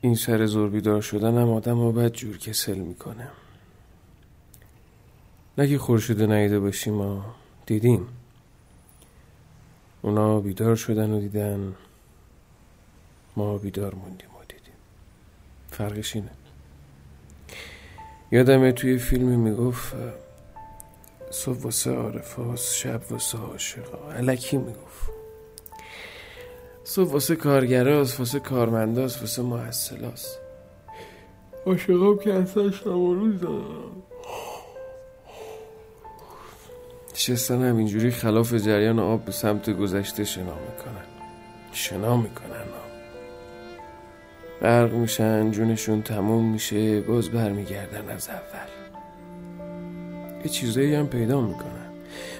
این سر زور بیدار شدن هم آدم رو بد جور کسل می‌کنه. نگه خورشید نیده باشیم ما. دیدیم. اونا بیدار شدن و دیدن. ما بیدار موندیم و دیدیم. فرقش اینه. یادمه توی فیلمی می‌گفت صبح واسه عارفاس شب واسه عاشقا. علکی می‌گفت. صبح واسه کارگراست واسه کارمنداست واسه محصلاست. عاشقام که اصلا شب و روز نشستن همینجوری خلاف جریان آب به سمت گذشته شنا می‌کنن. شنا می‌کنن برق میشن جونشون تموم میشه باز برمیگردن از اول. یه چیزایی هم پیدا می‌کنن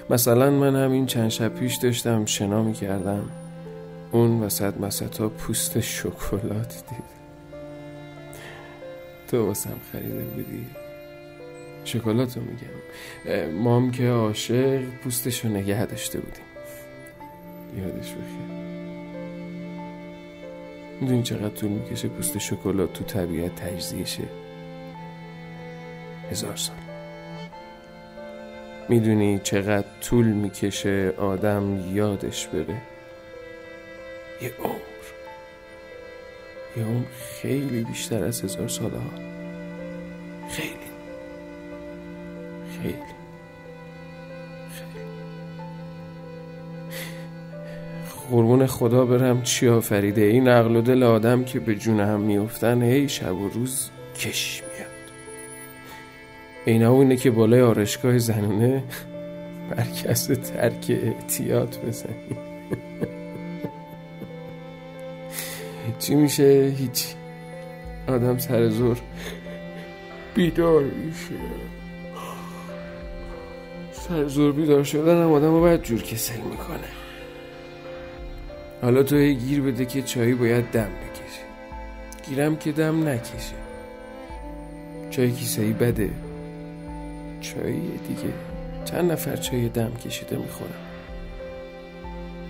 مثلا من همین چند شب پیش داشتم شنا می‌کردم. اون وسط مسطا پوست شکلات دید. تو واسم خریده بودی. شکلاتو میگم. مام که عاشق پوستشو نگه داشته بودیم. یادش بخیر. می‌دونی چقدر طول می‌کشه پوست شکلات تو طبیعت تجزیه شه؟ هزار سال. می‌دونی چقدر طول می‌کشه آدم یادش بره. یه عمر. یه عمر خیلی بیشتر از هزار ساله ها. خیلی. خیلی. قربون خدا برم چی آفریده. این عقل و دل آدم که به جون هم میفتن هی شب و روز کش میاد. اینا اینه که بالای آرشگاه زنونه مرکز ترک اعتیاد بزنی. چی میشه؟ هیچی. آدم سر زور بیدار میشه. سر زور بیدار شدن هم آدم رو باید جور کسل می‌کنه. حالا تو گیر بده که چایی باید دم بکشه. گیرم که دم نکشه. چای کیسه ای بده. چایی دیگه. چند نفر چای دم کشیده می‌خورم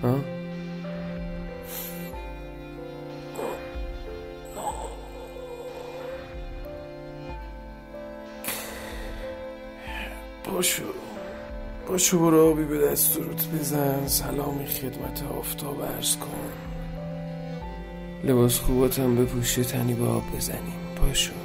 ها؟ باشو. باشو برو آبی به دست روت بزن. سلامی خدمت آفتاب ارز کن. لباس خوباتم بپوشه تنی به آب بزنیم. باشو.